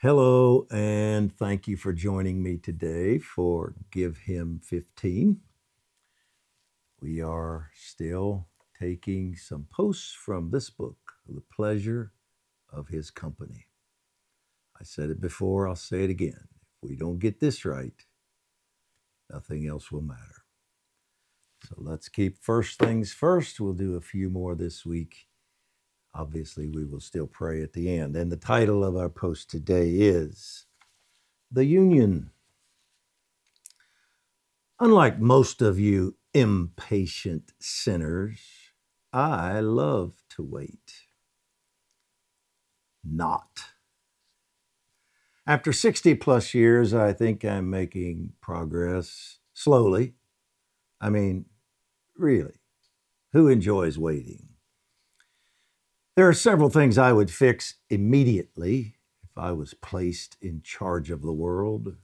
Hello, and thank you for joining me today for Give Him 15. We are still taking some posts from this book, The Pleasure of His Company. I said it before, I'll say it again. If we don't get this right, nothing else will matter. So let's keep first things first. We'll do a few more this week. Obviously, we will still pray at the end. And the title of our post today is The Union. Unlike most of you impatient sinners, I love to wait. Not. After 60 plus years, I think I'm making progress slowly. I mean, really, who enjoys waiting? There are several things I would fix immediately if I was placed in charge of the world.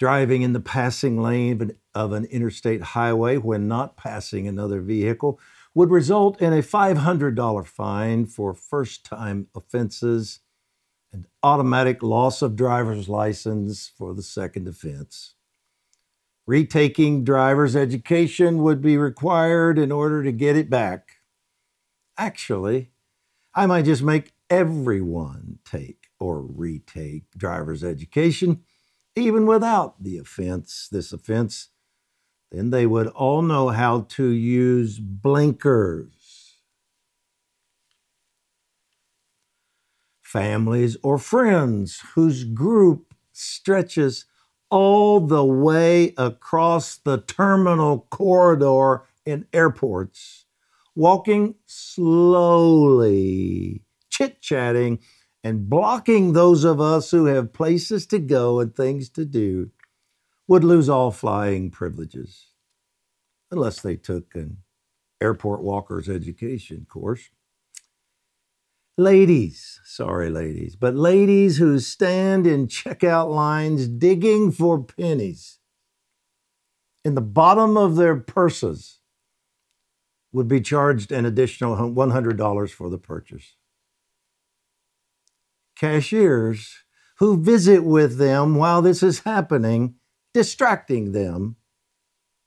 Driving in the passing lane of an interstate highway when not passing another vehicle would result in a $500 fine for first time offenses and automatic loss of driver's license for the second offense. Retaking driver's education would be required in order to get it back. Actually, I might just make everyone take or retake driver's education, even without the offense, this offense. Then they would all know how to use blinkers. Families or friends whose group stretches all the way across the terminal corridor in airports walking slowly, chit chatting, and blocking those of us who have places to go and things to do, would lose all flying privileges, unless they took an airport walker's education course. Ladies, sorry, ladies, but ladies who stand in checkout lines digging for pennies in the bottom of their purses would be charged an additional $100 for the purchase. Cashiers who visit with them while this is happening, distracting them,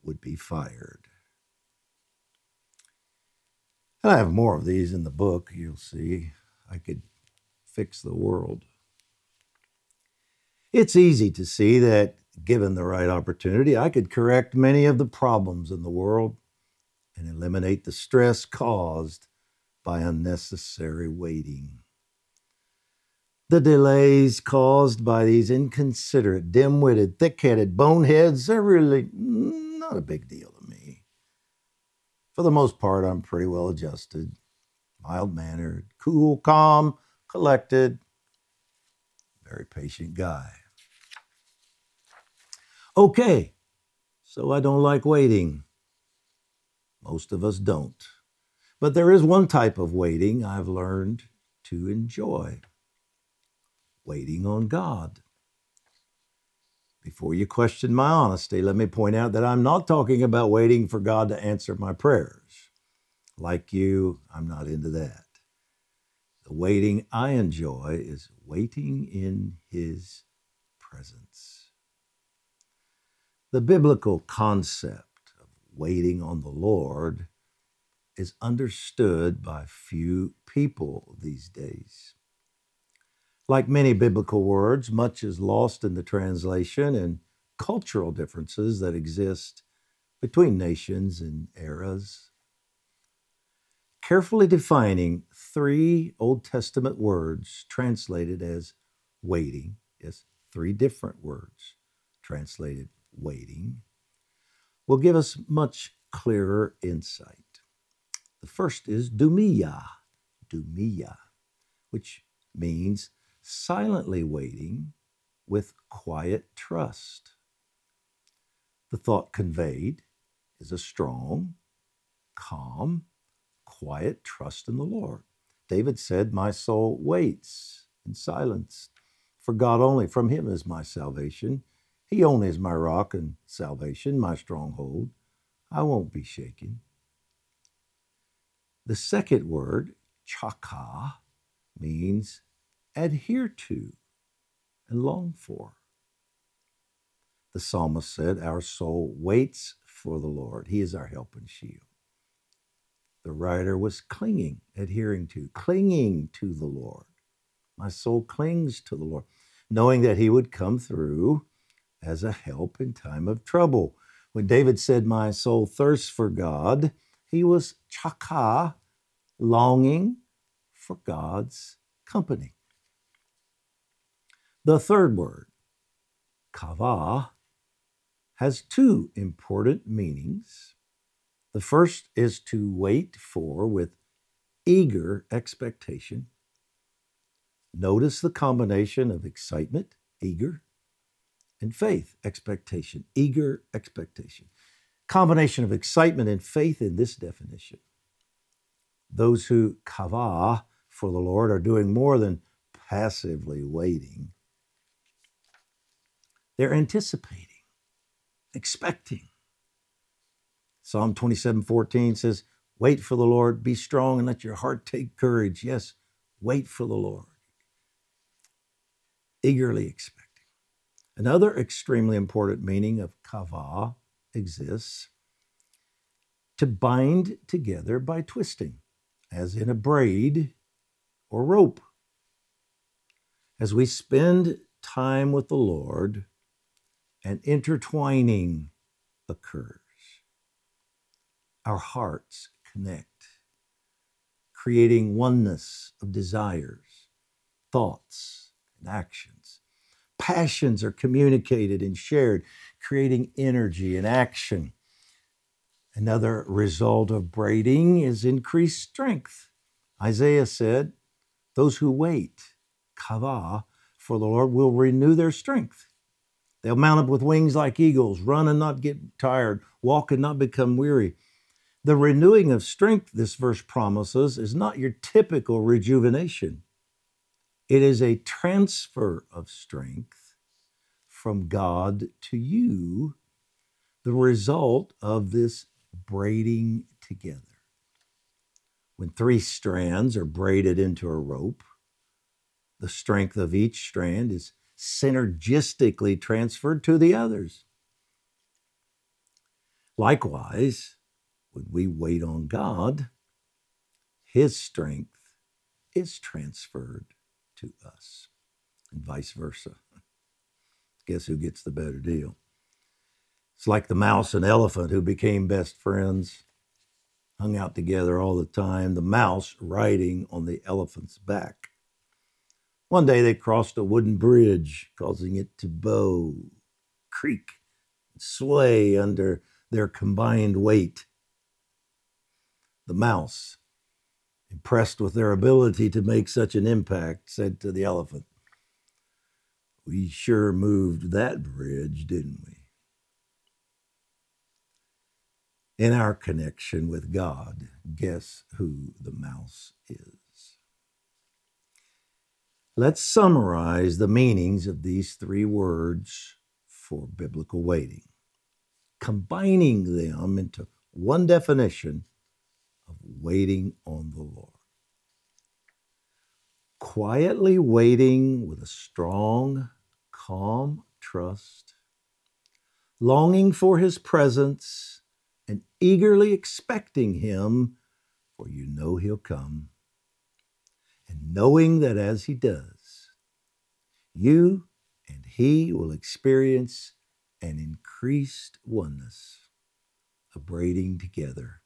would be fired. And I have more of these in the book, you'll see. I could fix the world. It's easy to see that, given the right opportunity, I could correct many of the problems in the world and eliminate the stress caused by unnecessary waiting. The delays caused by these inconsiderate, dim witted, thick headed boneheads are really not a big deal to me. For the most part, I'm pretty well adjusted, mild mannered, cool, calm, collected, very patient guy. Okay, so I don't like waiting. Most of us don't. But there is one type of waiting I've learned to enjoy waiting on God. Before you question my honesty, let me point out that I'm not talking about waiting for God to answer my prayers. Like you, I'm not into that. The waiting I enjoy is waiting in His presence. The biblical concept waiting on the Lord is understood by few people these days. Like many biblical words, much is lost in the translation and cultural differences that exist between nations and eras. Carefully defining three Old Testament words translated as waiting, yes, three different words translated waiting, will give us much clearer insight. The first is dumia, dumia, which means silently waiting with quiet trust. The thought conveyed is a strong, calm, quiet trust in the Lord. David said, My soul waits in silence for God only. From him is my salvation. He only is my rock and salvation, my stronghold. I won't be shaken. The second word, chaka, means adhere to and long for. The psalmist said, Our soul waits for the Lord. He is our help and shield. The writer was clinging, adhering to, clinging to the Lord. My soul clings to the Lord, knowing that He would come through as a help in time of trouble. When David said, My soul thirsts for God, he was chaka, longing for God's company. The third word, kava, has two important meanings. The first is to wait for with eager expectation. Notice the combination of excitement, eager, and faith, expectation, eager expectation. Combination of excitement and faith in this definition. Those who kava for the Lord are doing more than passively waiting. They're anticipating, expecting. Psalm 27 14 says, Wait for the Lord, be strong, and let your heart take courage. Yes, wait for the Lord. Eagerly expect. Another extremely important meaning of kava exists to bind together by twisting, as in a braid or rope. As we spend time with the Lord, an intertwining occurs. Our hearts connect, creating oneness of desires, thoughts, and actions passions are communicated and shared, creating energy and action. Another result of braiding is increased strength. Isaiah said, Those who wait, kava, for the Lord will renew their strength. They'll mount up with wings like eagles, run and not get tired, walk and not become weary. The renewing of strength, this verse promises, is not your typical rejuvenation. It is a transfer of strength from God to you, the result of this braiding together. When three strands are braided into a rope, the strength of each strand is synergistically transferred to the others. Likewise, when we wait on God, His strength is transferred to us, and vice versa. Guess who gets the better deal? It's like the mouse and elephant who became best friends, hung out together all the time, the mouse riding on the elephant's back. One day they crossed a wooden bridge, causing it to bow, creak, sway under their combined weight. The mouse impressed with their ability to make such an impact, said to the elephant, We sure moved that bridge, didn't we? In our connection with God, guess who the mouse is? Let's summarize the meanings of these three words for biblical waiting, combining them into one definition waiting on the Lord. Quietly waiting with a strong, calm trust, longing for his presence and eagerly expecting him, for you know he'll come, and knowing that as he does, you and he will experience an increased oneness, a braiding together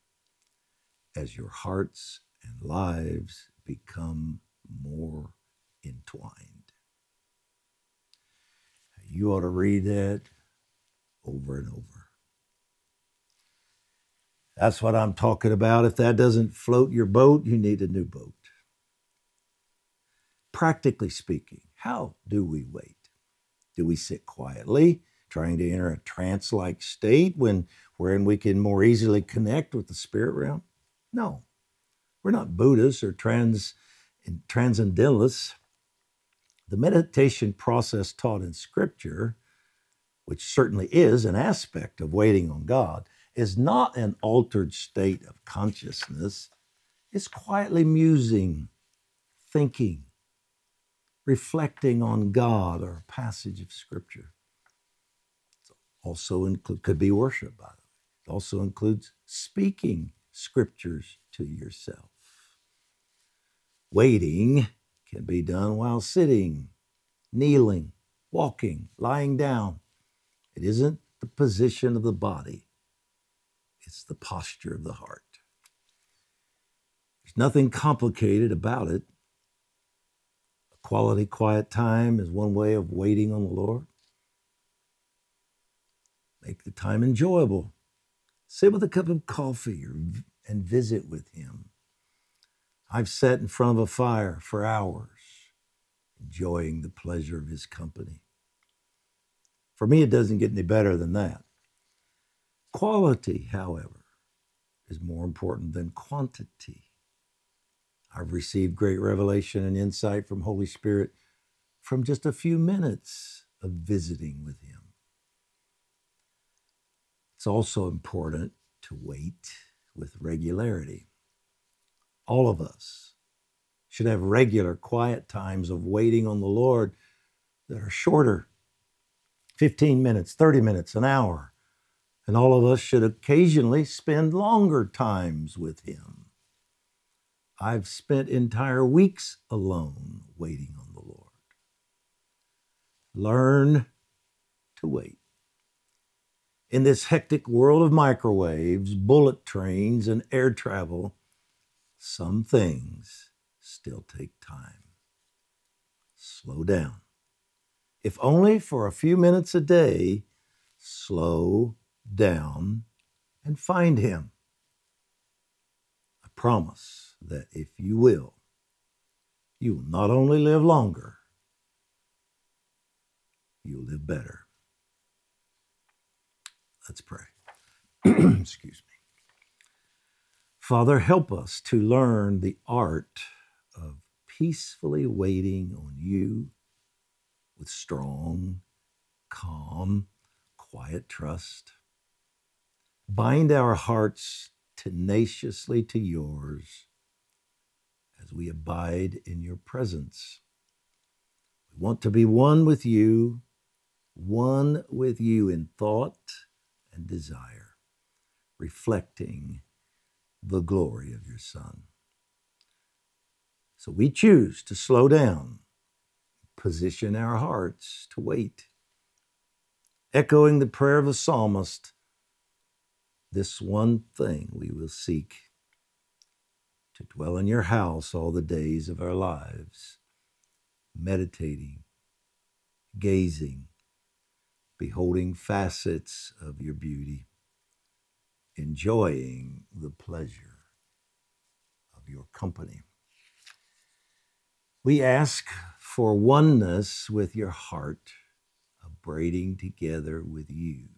as your hearts and lives become more entwined. You ought to read that over and over. That's what I'm talking about. If that doesn't float your boat, you need a new boat. Practically speaking, how do we wait? Do we sit quietly, trying to enter a trance like state when, wherein we can more easily connect with the spirit realm? No, we're not Buddhists or trans, transcendentalists. The meditation process taught in Scripture, which certainly is an aspect of waiting on God, is not an altered state of consciousness. It's quietly musing, thinking, reflecting on God or a passage of Scripture. It also include, could be worship, by the way. It also includes speaking scriptures to yourself. Waiting can be done while sitting, kneeling, walking, lying down. It isn't the position of the body, it's the posture of the heart. There's nothing complicated about it. A quality, quiet time is one way of waiting on the Lord. Make the time enjoyable. Sit with a cup of coffee or, and visit with Him. I've sat in front of a fire for hours, enjoying the pleasure of His company. For me, it doesn't get any better than that. Quality, however, is more important than quantity. I've received great revelation and insight from Holy Spirit from just a few minutes of visiting with Him. It's also important to wait with regularity. All of us should have regular quiet times of waiting on the Lord that are shorter 15 minutes, 30 minutes, an hour. And all of us should occasionally spend longer times with Him. I've spent entire weeks alone waiting on the Lord. Learn to wait. In this hectic world of microwaves, bullet trains, and air travel, some things still take time. Slow down. If only for a few minutes a day, slow down and find Him. I promise that if you will, you will not only live longer, you'll live better. Let's pray. Excuse me. Father, help us to learn the art of peacefully waiting on you with strong, calm, quiet trust. Bind our hearts tenaciously to yours as we abide in your presence. We want to be one with you, one with you in thought and desire, reflecting the glory of your Son. So we choose to slow down, position our hearts to wait. Echoing the prayer of the psalmist, this one thing we will seek to dwell in your house all the days of our lives, meditating, gazing, beholding facets of your beauty, enjoying the pleasure of your company. We ask for oneness with your heart, abrading together with you.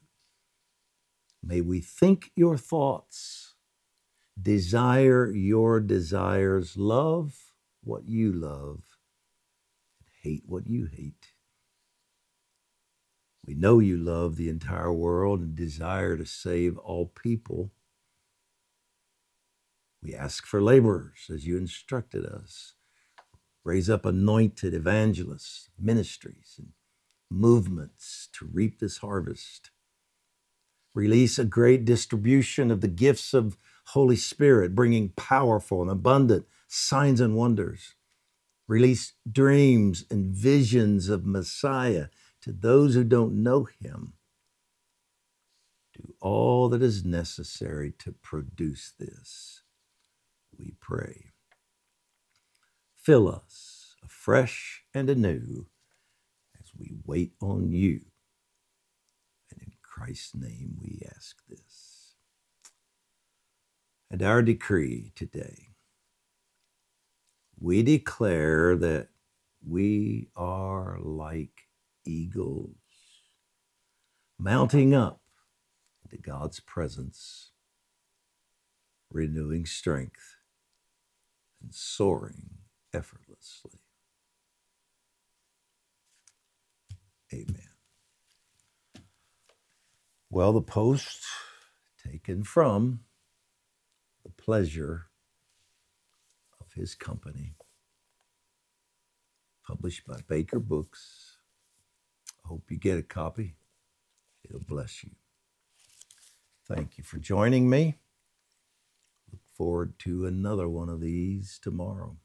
May we think your thoughts, desire your desires, love what you love, hate what you hate we know you love the entire world and desire to save all people. We ask for laborers as you instructed us. Raise up anointed evangelists, ministries, and movements to reap this harvest. Release a great distribution of the gifts of Holy Spirit, bringing powerful and abundant signs and wonders. Release dreams and visions of Messiah to those who don't know him, do all that is necessary to produce this, we pray. Fill us afresh and anew as we wait on you. And in Christ's name we ask this. And our decree today we declare that we are like eagles, mounting up into God's presence, renewing strength, and soaring effortlessly. Amen. Well, the post taken from the pleasure of his company published by Baker Books. Hope you get a copy. It'll bless you. Thank you for joining me. Look forward to another one of these tomorrow.